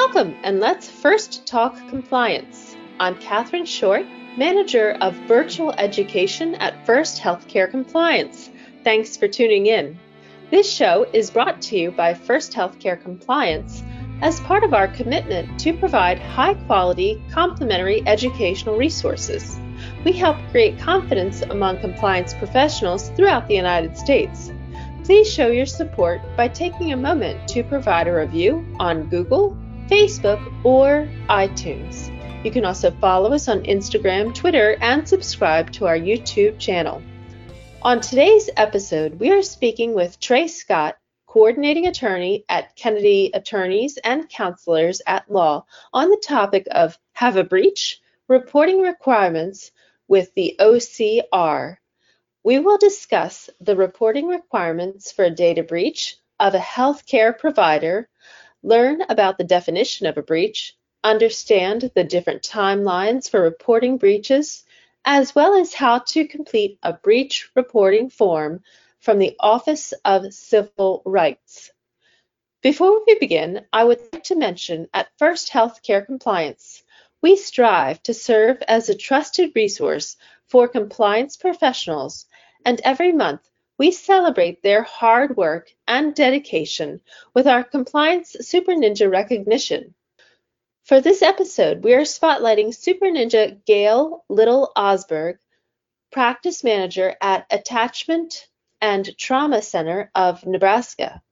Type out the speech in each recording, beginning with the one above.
Welcome, and let's first talk compliance. I'm Catherine Short, Manager of Virtual Education at First Healthcare Compliance. Thanks for tuning in. This show is brought to you by First Healthcare Compliance as part of our commitment to provide high quality, complementary educational resources. We help create confidence among compliance professionals throughout the United States. Please show your support by taking a moment to provide a review on Google, Facebook, or iTunes. You can also follow us on Instagram, Twitter, and subscribe to our YouTube channel. On today's episode, we are speaking with Trey Scott, coordinating attorney at Kennedy Attorneys and Counselors at Law, on the topic of Have a Breach? Reporting Requirements with the OCR. We will discuss the reporting requirements for a data breach of a healthcare provider learn about the definition of a breach, understand the different timelines for reporting breaches, as well as how to complete a breach reporting form from the Office of Civil Rights. Before we begin, I would like to mention at First Healthcare Compliance, we strive to serve as a trusted resource for compliance professionals, and every month we celebrate their hard work and dedication with our Compliance Super Ninja recognition. For this episode, we are spotlighting Super Ninja Gail Little Osberg, practice manager at Attachment and Trauma Center of Nebraska.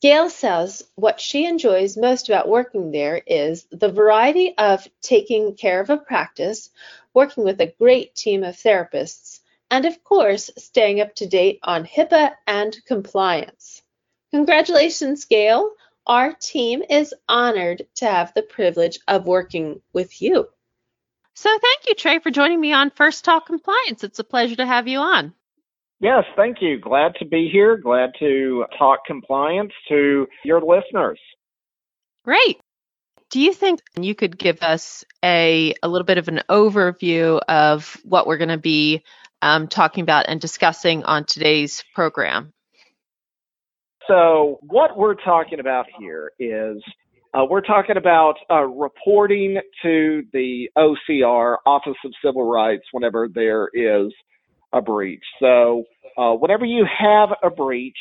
Gail says what she enjoys most about working there is the variety of taking care of a practice, working with a great team of therapists, and of course, staying up to date on HIPAA and compliance. Congratulations, Gail. Our team is honored to have the privilege of working with you. So, thank you, Trey, for joining me on First Talk Compliance. It's a pleasure to have you on. Yes, thank you. Glad to be here. Glad to talk compliance to your listeners. Great. Do you think you could give us a, a little bit of an overview of what we're going to be um, talking about and discussing on today's program? So, what we're talking about here is uh, we're talking about uh, reporting to the OCR, Office of Civil Rights, whenever there is a breach. So, uh, whenever you have a breach,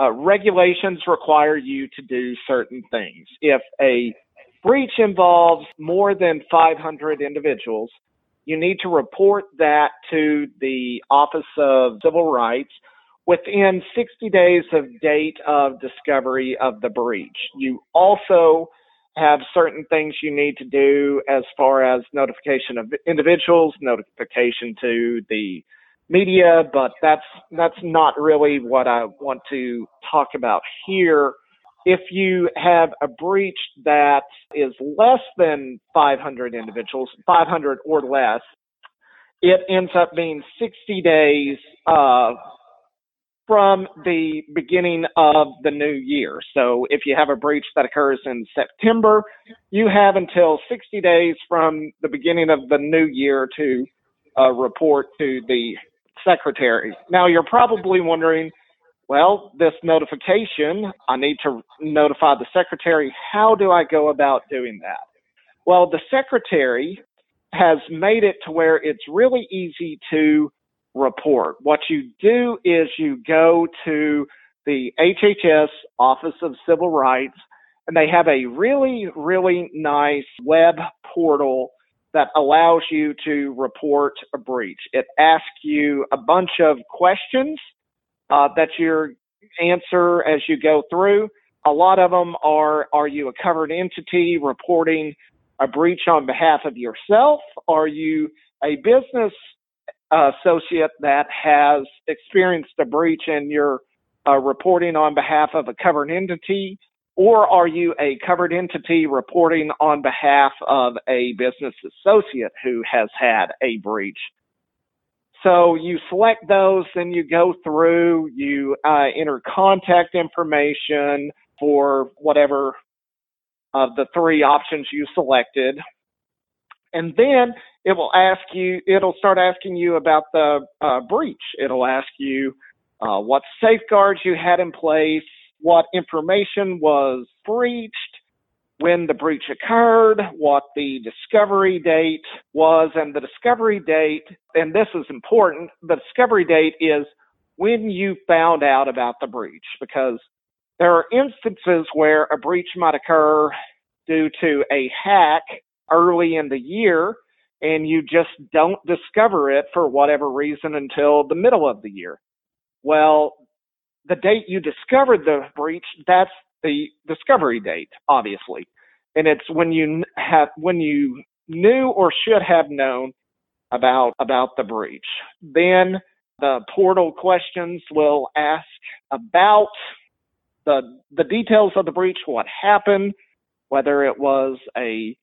uh, regulations require you to do certain things. If a breach involves more than 500 individuals, you need to report that to the Office of Civil Rights within 60 days of date of discovery of the breach. You also have certain things you need to do as far as notification of individuals, notification to the media, but that's that's not really what I want to talk about here if you have a breach that is less than 500 individuals, 500 or less, it ends up being 60 days uh, from the beginning of the new year. So if you have a breach that occurs in September, you have until 60 days from the beginning of the new year to uh, report to the secretary. Now you're probably wondering, well, this notification, I need to notify the secretary. How do I go about doing that? Well, the secretary has made it to where it's really easy to report. What you do is you go to the HHS Office of Civil Rights and they have a really, really nice web portal that allows you to report a breach. It asks you a bunch of questions uh, that you answer as you go through. A lot of them are, are you a covered entity reporting a breach on behalf of yourself? Are you a business associate that has experienced a breach and you're uh, reporting on behalf of a covered entity? Or are you a covered entity reporting on behalf of a business associate who has had a breach? So you select those, then you go through, you uh, enter contact information for whatever of the three options you selected. And then it will ask you, it'll start asking you about the uh, breach. It'll ask you uh, what safeguards you had in place, what information was breached, when the breach occurred, what the discovery date was, and the discovery date, and this is important, the discovery date is when you found out about the breach because there are instances where a breach might occur due to a hack early in the year and you just don't discover it for whatever reason until the middle of the year. Well, the date you discovered the breach, that's the discovery date, obviously. And it's when you have, when you knew or should have known about, about the breach. Then the portal questions will ask about the, the details of the breach, what happened, whether it was a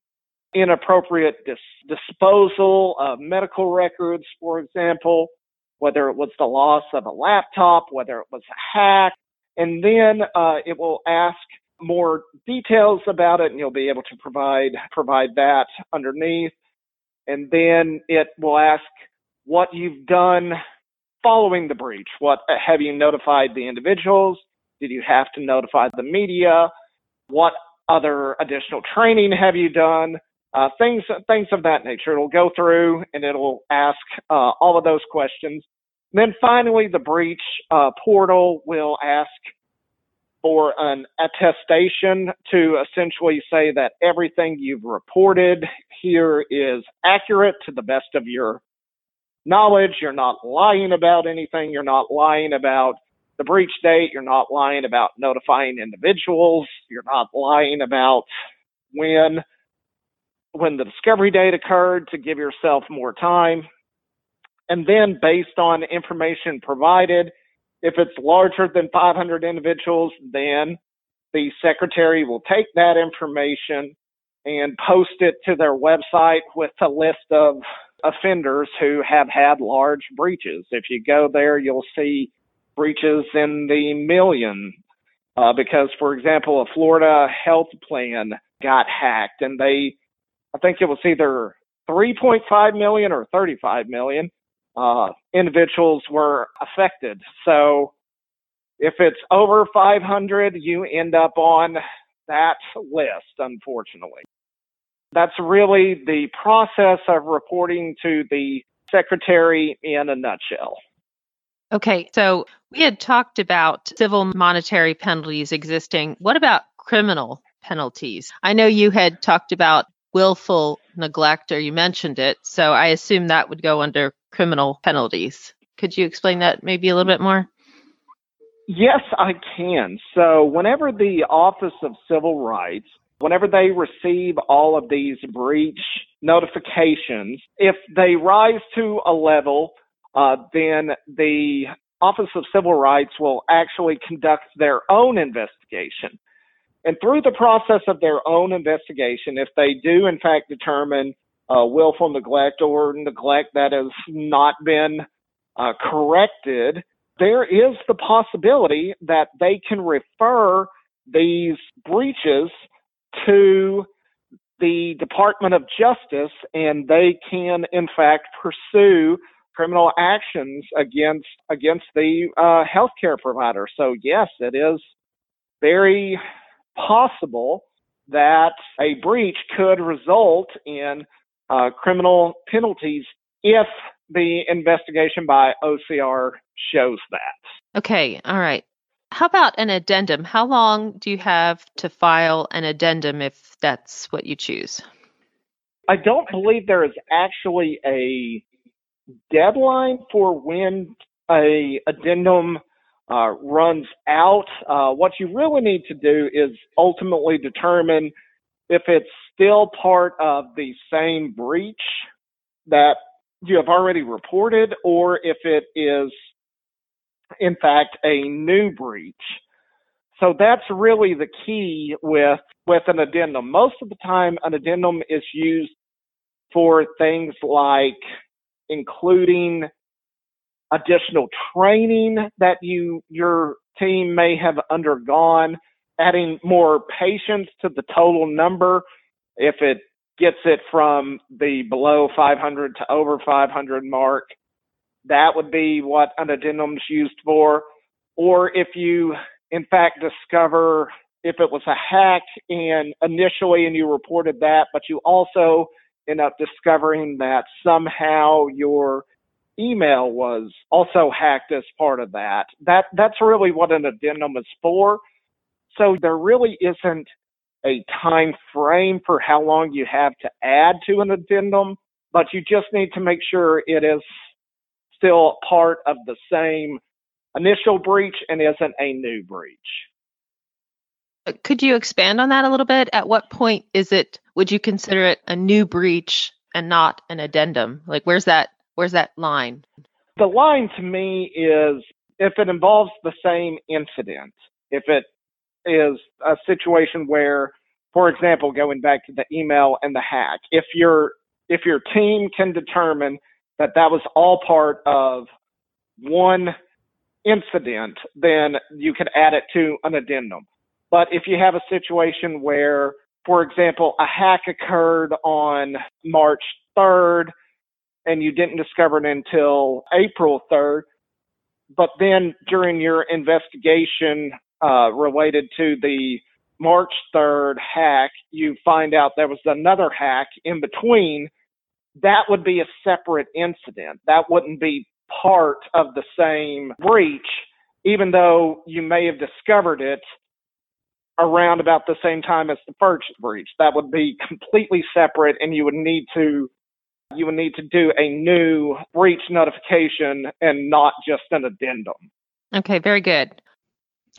inappropriate dis- disposal of medical records, for example, whether it was the loss of a laptop, whether it was a hack, and then uh, it will ask more details about it, and you'll be able to provide provide that underneath, and then it will ask what you've done following the breach. What have you notified the individuals? Did you have to notify the media? What other additional training have you done? Uh, things things of that nature. It'll go through and it'll ask uh, all of those questions. Then finally, the breach uh, portal will ask for an attestation to essentially say that everything you've reported here is accurate to the best of your knowledge. You're not lying about anything. You're not lying about the breach date. You're not lying about notifying individuals. You're not lying about when when the discovery date occurred to give yourself more time. And then based on information provided, if it's larger than 500 individuals, then the secretary will take that information and post it to their website with a list of offenders who have had large breaches. If you go there, you'll see breaches in the million. Uh, because, for example, a Florida health plan got hacked and they, I think it was either 3.5 million or 35 million uh, individuals were affected. So if it's over 500, you end up on that list, unfortunately. That's really the process of reporting to the secretary in a nutshell. Okay, so we had talked about civil monetary penalties existing. What about criminal penalties? I know you had talked about willful neglect, or you mentioned it, so I assume that would go under criminal penalties. Could you explain that maybe a little bit more? Yes, I can. So, whenever the Office of Civil Rights, whenever they receive all of these breach notifications, if they rise to a level, uh, then the Office of Civil Rights will actually conduct their own investigation. And through the process of their own investigation, if they do in fact determine uh, willful neglect or neglect that has not been uh, corrected, there is the possibility that they can refer these breaches to the Department of Justice and they can in fact pursue criminal actions against against the uh, healthcare provider. So yes, it is very possible that a breach could result in uh, criminal penalties if the investigation by OCR shows that. Okay, all right. How about an addendum? How long do you have to file an addendum if that's what you choose? I don't believe there is actually a deadline for when a addendum uh, runs out. Uh, what you really need to do is ultimately determine if it's still part of the same breach that you have already reported or if it is in fact a new breach. So that's really the key with with an addendum. Most of the time an addendum is used for things like including additional training that you your team may have undergone, adding more patients to the total number if it gets it from the below 500 to over 500 mark. That would be what an addendum is used for. Or if you, in fact, discover if it was a hack and initially and you reported that, but you also end up discovering that somehow your email was also hacked as part of that. That that's really what an addendum is for. So there really isn't a time frame for how long you have to add to an addendum, but you just need to make sure it is still part of the same initial breach and isn't a new breach. Uh, could you expand on that a little bit? At what point is it would you consider it a new breach and not an addendum? Like where's that where's that line? The line to me is if it involves the same incident, if it is a situation where, for example, going back to the email and the hack, if your if your team can determine that that was all part of one incident, then you can add it to an addendum. But if you have a situation where, for example, a hack occurred on March 3rd and you didn't discover it until April 3rd, but then during your investigation uh, related to the March 3rd hack, you find out there was another hack in between, that would be a separate incident. That wouldn't be part of the same breach, even though you may have discovered it around about the same time as the first breach. That would be completely separate and you would need to you would need to do a new breach notification and not just an addendum. Okay, very good.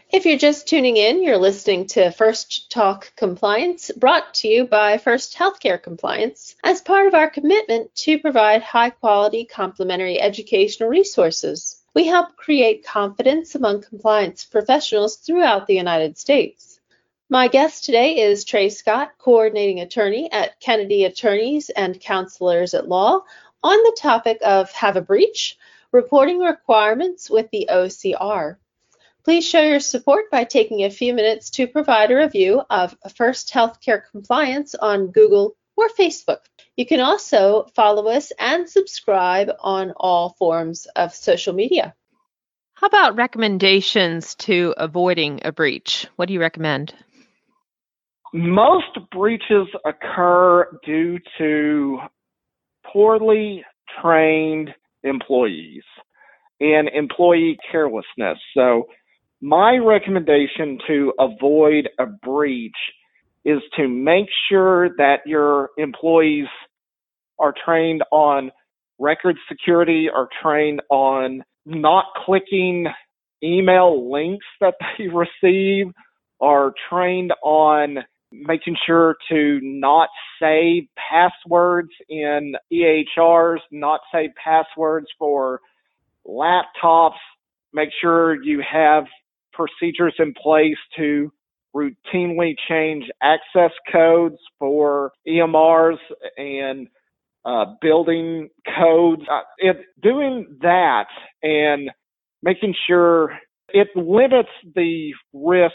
If you're just tuning in, you're listening to First Talk Compliance, brought to you by First Healthcare Compliance, as part of our commitment to provide high quality complementary educational resources. We help create confidence among compliance professionals throughout the United States. My guest today is Trey Scott, coordinating attorney at Kennedy Attorneys and Counselors at Law, on the topic of Have a Breach, reporting requirements with the OCR. Please show your support by taking a few minutes to provide a review of First Healthcare Compliance on Google or Facebook. You can also follow us and subscribe on all forms of social media. How about recommendations to avoiding a breach? What do you recommend? Most breaches occur due to poorly trained employees and employee carelessness. So, my recommendation to avoid a breach is to make sure that your employees are trained on record security, are trained on not clicking email links that they receive, are trained on making sure to not save passwords in EHRs, not save passwords for laptops, make sure you have procedures in place to routinely change access codes for EMRs and uh, building codes. Uh, doing that and making sure it limits the risk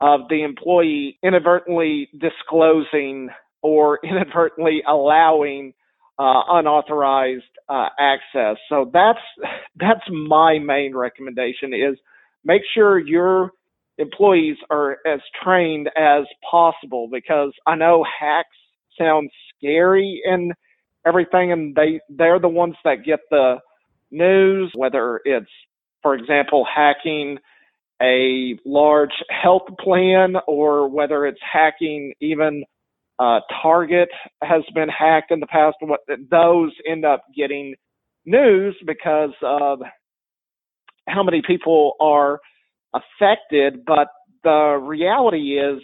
of the employee inadvertently disclosing or inadvertently allowing uh, unauthorized uh, access. So that's that's my main recommendation is make sure your employees are as trained as possible because I know hacks sound scary and everything and they they're the ones that get the news whether it's for example hacking a large health plan or whether it's hacking even uh, Target has been hacked in the past. What those end up getting news because of how many people are affected. But the reality is,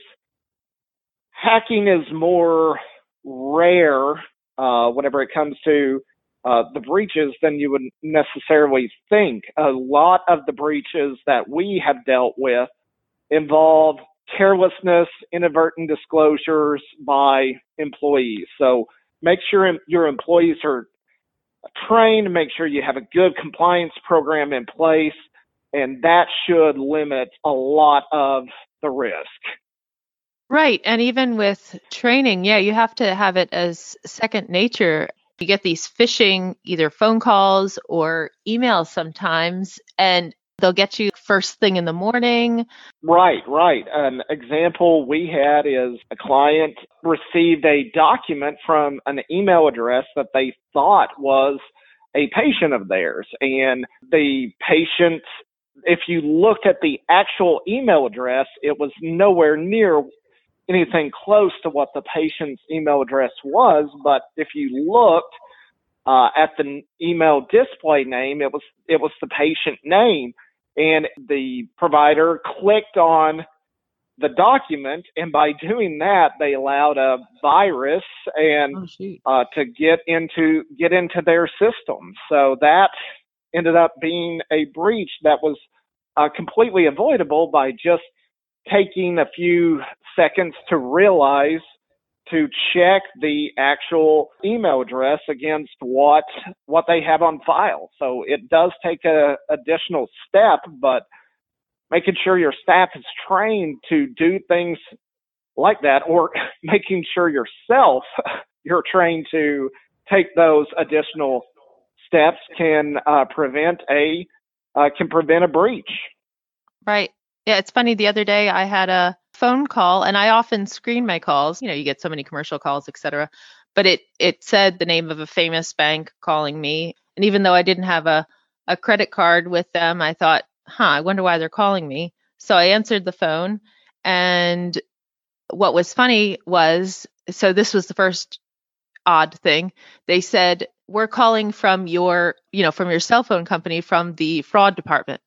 hacking is more rare uh, whenever it comes to uh, the breaches than you would necessarily think. A lot of the breaches that we have dealt with involve carelessness, inadvertent disclosures by employees. So make sure your employees are trained, make sure you have a good compliance program in place, and that should limit a lot of the risk. Right. And even with training, yeah, you have to have it as second nature. You get these phishing either phone calls or emails sometimes, and they'll get you first thing in the morning. Right, right. An example we had is a client received a document from an email address that they thought was a patient of theirs. And the patient, if you looked at the actual email address, it was nowhere near anything close to what the patient's email address was. But if you looked uh, at the email display name, it was it was the patient name, and the provider clicked on the document, and by doing that, they allowed a virus and oh, uh, to get into get into their system. So that ended up being a breach that was uh, completely avoidable by just taking a few seconds to realize to check the actual email address against what what they have on file. So it does take a additional step, but making sure your staff is trained to do things like that or making sure yourself you're trained to take those additional steps can uh, prevent a uh, can prevent a breach. Right. Yeah, it's funny. The other day I had a phone call, and I often screen my calls. You know, you get so many commercial calls, etc. But it it said the name of a famous bank calling me, and even though I didn't have a a credit card with them, I thought, huh, I wonder why they're calling me. So I answered the phone, and what was funny was, so this was the first odd thing. They said, we're calling from your, you know, from your cell phone company from the fraud department.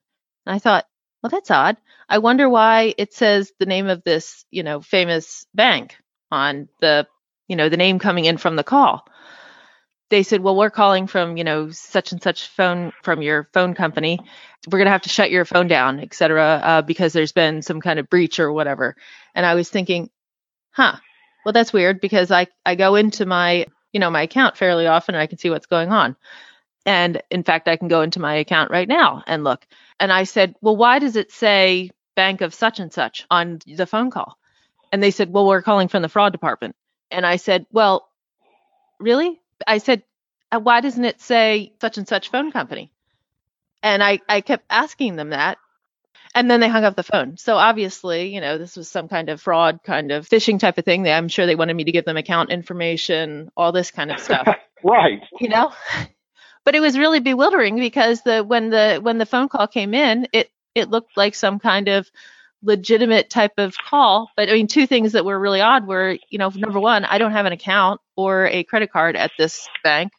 And I thought, well, that's odd. I wonder why it says the name of this, you know, famous bank on the, you know, the name coming in from the call. They said, well, we're calling from, you know, such and such phone from your phone company. We're going to have to shut your phone down, et cetera, uh, because there's been some kind of breach or whatever. And I was thinking, huh, well, that's weird because I, I go into my, you know, my account fairly often and I can see what's going on. And in fact, I can go into my account right now and look. And I said, Well, why does it say bank of such and such on the phone call? And they said, Well, we're calling from the fraud department. And I said, Well, really? I said, uh, Why doesn't it say such and such phone company? And I, I kept asking them that. And then they hung up the phone. So obviously, you know, this was some kind of fraud, kind of phishing type of thing. I'm sure they wanted me to give them account information, all this kind of stuff. right. You know? But it was really bewildering because the when the when the phone call came in, it it looked like some kind of legitimate type of call. But I mean, two things that were really odd were, you know, number one, I don't have an account or a credit card at this bank.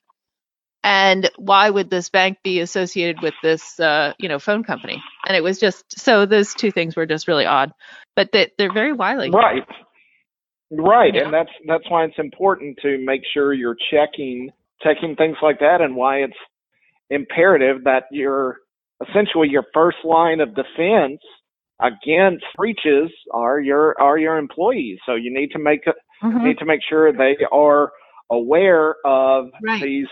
And why would this bank be associated with this, uh, you know, phone company? And it was just so those two things were just really odd, but they, they're very wily. Right, right, yeah. and that's that's why it's important to make sure you're checking checking things like that and why it's imperative that your essentially your first line of defense against breaches are your are your employees. So you need to make mm-hmm. need to make sure they are aware of right. these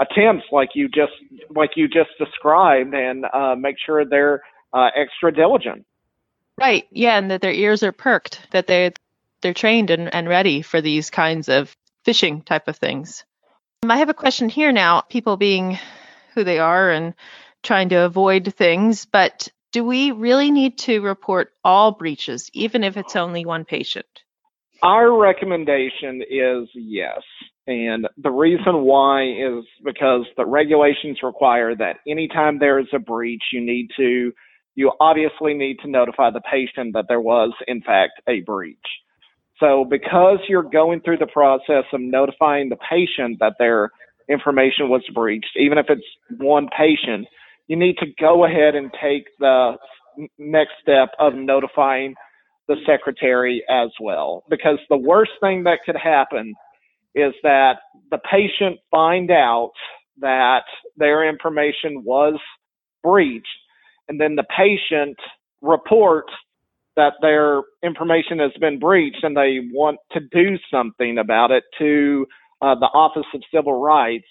attempts like you just like you just described and uh, make sure they're uh, extra diligent. Right. Yeah, and that their ears are perked, that they they're trained and, and ready for these kinds of phishing type of things. Um, I have a question here now, people being who they are and trying to avoid things, but do we really need to report all breaches, even if it's only one patient? Our recommendation is yes. And the reason why is because the regulations require that anytime there is a breach, you need to, you obviously need to notify the patient that there was, in fact, a breach. So because you're going through the process of notifying the patient that their information was breached, even if it's one patient, you need to go ahead and take the next step of notifying the secretary as well. Because the worst thing that could happen is that the patient find out that their information was breached and then the patient reports that their information has been breached and they want to do something about it to uh, the Office of Civil Rights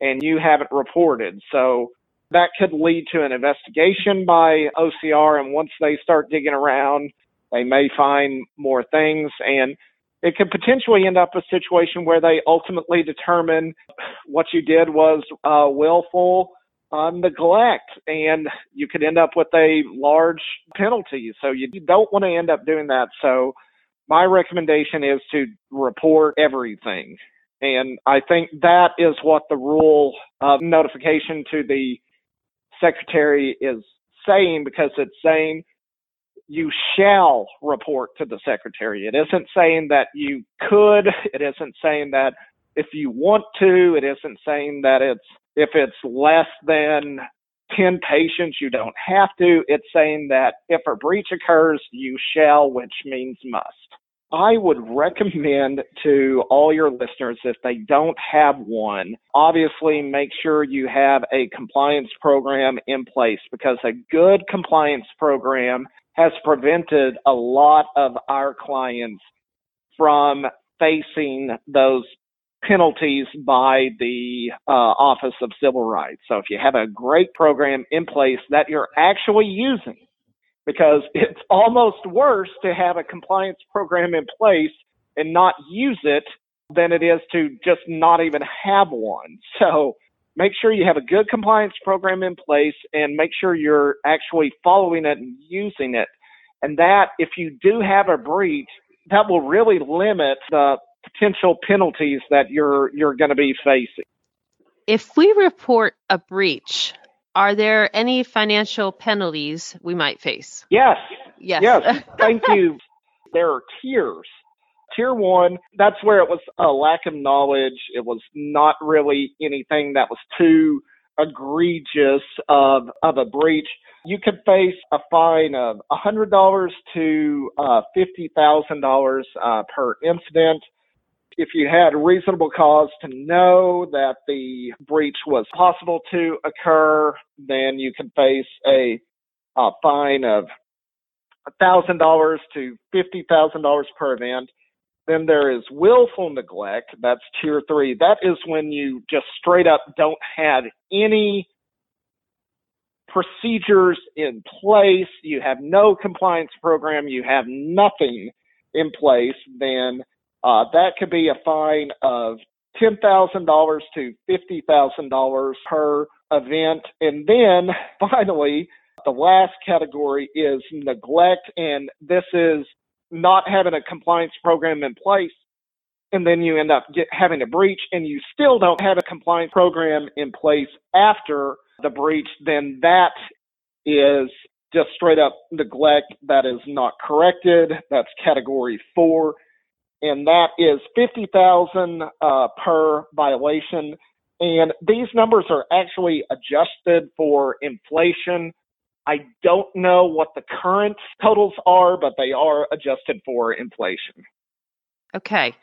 and you haven't reported. So that could lead to an investigation by OCR. And once they start digging around, they may find more things. And it could potentially end up a situation where they ultimately determine what you did was uh, willful uh, neglect and you could end up with a large penalty. So you don't want to end up doing that. So my recommendation is to report everything. And I think that is what the rule of notification to the secretary is saying because it's saying you shall report to the secretary. It isn't saying that you could. It isn't saying that if you want to. It isn't saying that it's if it's less than 10 patients, you don't have to. It's saying that if a breach occurs, you shall, which means must. I would recommend to all your listeners, if they don't have one, obviously make sure you have a compliance program in place because a good compliance program has prevented a lot of our clients from facing those penalties by the uh, Office of Civil Rights. So if you have a great program in place that you're actually using, because it's almost worse to have a compliance program in place and not use it than it is to just not even have one. So make sure you have a good compliance program in place and make sure you're actually following it and using it. And that, if you do have a breach, that will really limit the potential penalties that you're you're going to be facing. If we report a breach, are there any financial penalties we might face? Yes. Yes. Yes. Thank you. There are tiers. Tier one, that's where it was a lack of knowledge. It was not really anything that was too egregious of of a breach. You could face a fine of $100 to uh, $50,000 uh, per incident if you had reasonable cause to know that the breach was possible to occur, then you can face a, a fine of $1,000 to $50,000 per event. Then there is willful neglect. That's tier three. That is when you just straight up don't have any procedures in place. You have no compliance program. You have nothing in place. Then uh, that could be a fine of $10,000 to $50,000 per event. And then finally, the last category is neglect. And this is not having a compliance program in place. And then you end up get, having a breach and you still don't have a compliance program in place after the breach, then that is just straight up neglect that is not corrected. That's category four and that is 50,000 uh, per violation. And these numbers are actually adjusted for inflation. I don't know what the current totals are, but they are adjusted for inflation. Okay.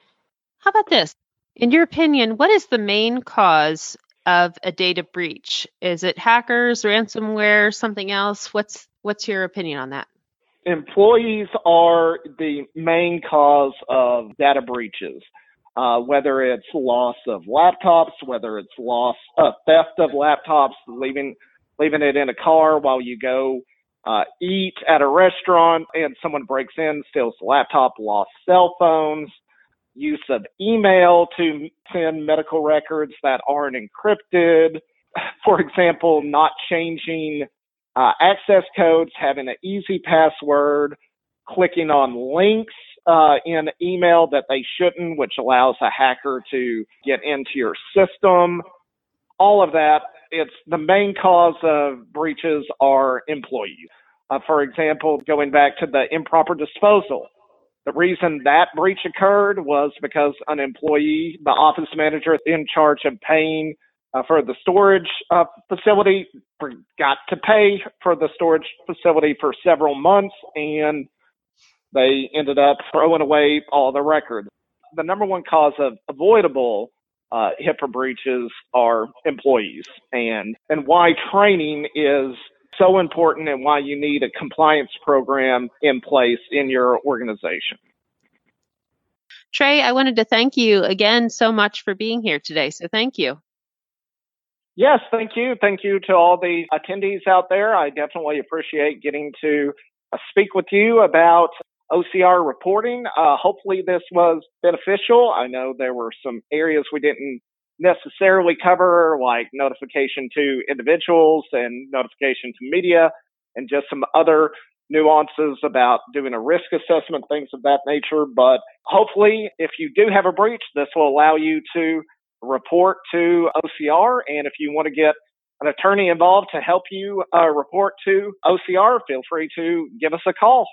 How about this? In your opinion, what is the main cause of a data breach? Is it hackers, ransomware, something else? What's what's your opinion on that? Employees are the main cause of data breaches. Uh, whether it's loss of laptops, whether it's loss, uh, theft of laptops, leaving leaving it in a car while you go uh, eat at a restaurant and someone breaks in, steals the laptop, lost cell phones, use of email to send medical records that aren't encrypted. For example, not changing uh, access codes, having an easy password, clicking on links uh, in email that they shouldn't, which allows a hacker to get into your system. All of that, it's the main cause of breaches are employees. Uh, for example, going back to the improper disposal, the reason that breach occurred was because an employee, the office manager in charge of paying uh, for the storage uh, facility, forgot to pay for the storage facility for several months, and they ended up throwing away all the records. The number one cause of avoidable uh, HIPAA breaches are employees, and and why training is so important, and why you need a compliance program in place in your organization. Trey, I wanted to thank you again so much for being here today. So thank you. Yes, thank you. Thank you to all the attendees out there. I definitely appreciate getting to uh, speak with you about OCR reporting. Uh, hopefully, this was beneficial. I know there were some areas we didn't necessarily cover, like notification to individuals and notification to media, and just some other nuances about doing a risk assessment, things of that nature. But hopefully, if you do have a breach, this will allow you to report to OCR. And if you want to get an attorney involved to help you uh, report to OCR, feel free to give us a call.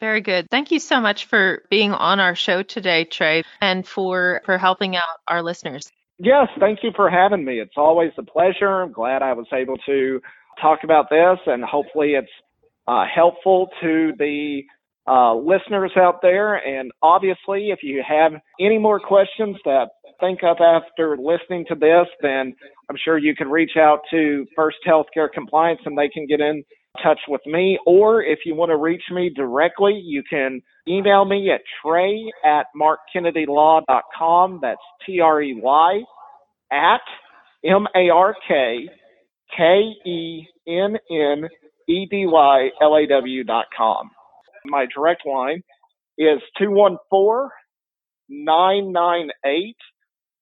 Very good. Thank you so much for being on our show today, Trey, and for for helping out our listeners. Yes, thank you for having me. It's always a pleasure. I'm glad I was able to talk about this, and hopefully, it's uh, helpful to the uh, listeners out there. And obviously, if you have any more questions that think of after listening to this, then I'm sure you can reach out to First Healthcare Compliance and they can get in touch with me. Or if you want to reach me directly, you can email me at trey at markkennedylaw.com. That's T R E Y at M A R K K E N N E D Y L A W dot com. My direct line is 214 998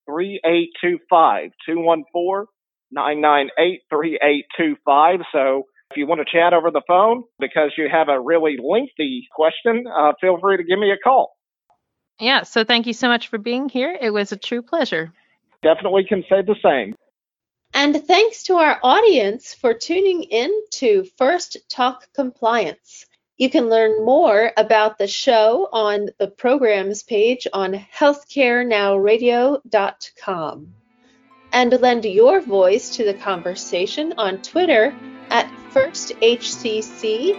3825. 214 998 3825. So if you want to chat over the phone because you have a really lengthy question, uh, feel free to give me a call. Yeah, so thank you so much for being here. It was a true pleasure. Definitely can say the same. And thanks to our audience for tuning in to First Talk Compliance. You can learn more about the show on the programs page on healthcarenowradio.com. And lend your voice to the conversation on Twitter at FirstHCC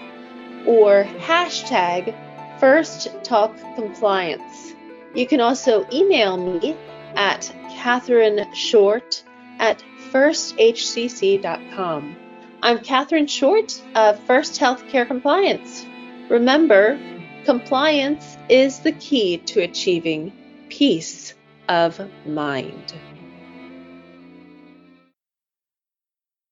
or hashtag FirstTalkCompliance. You can also email me at Catherine Short at firsthcc.com. I'm Catherine Short of First Healthcare Compliance. Remember, compliance is the key to achieving peace of mind.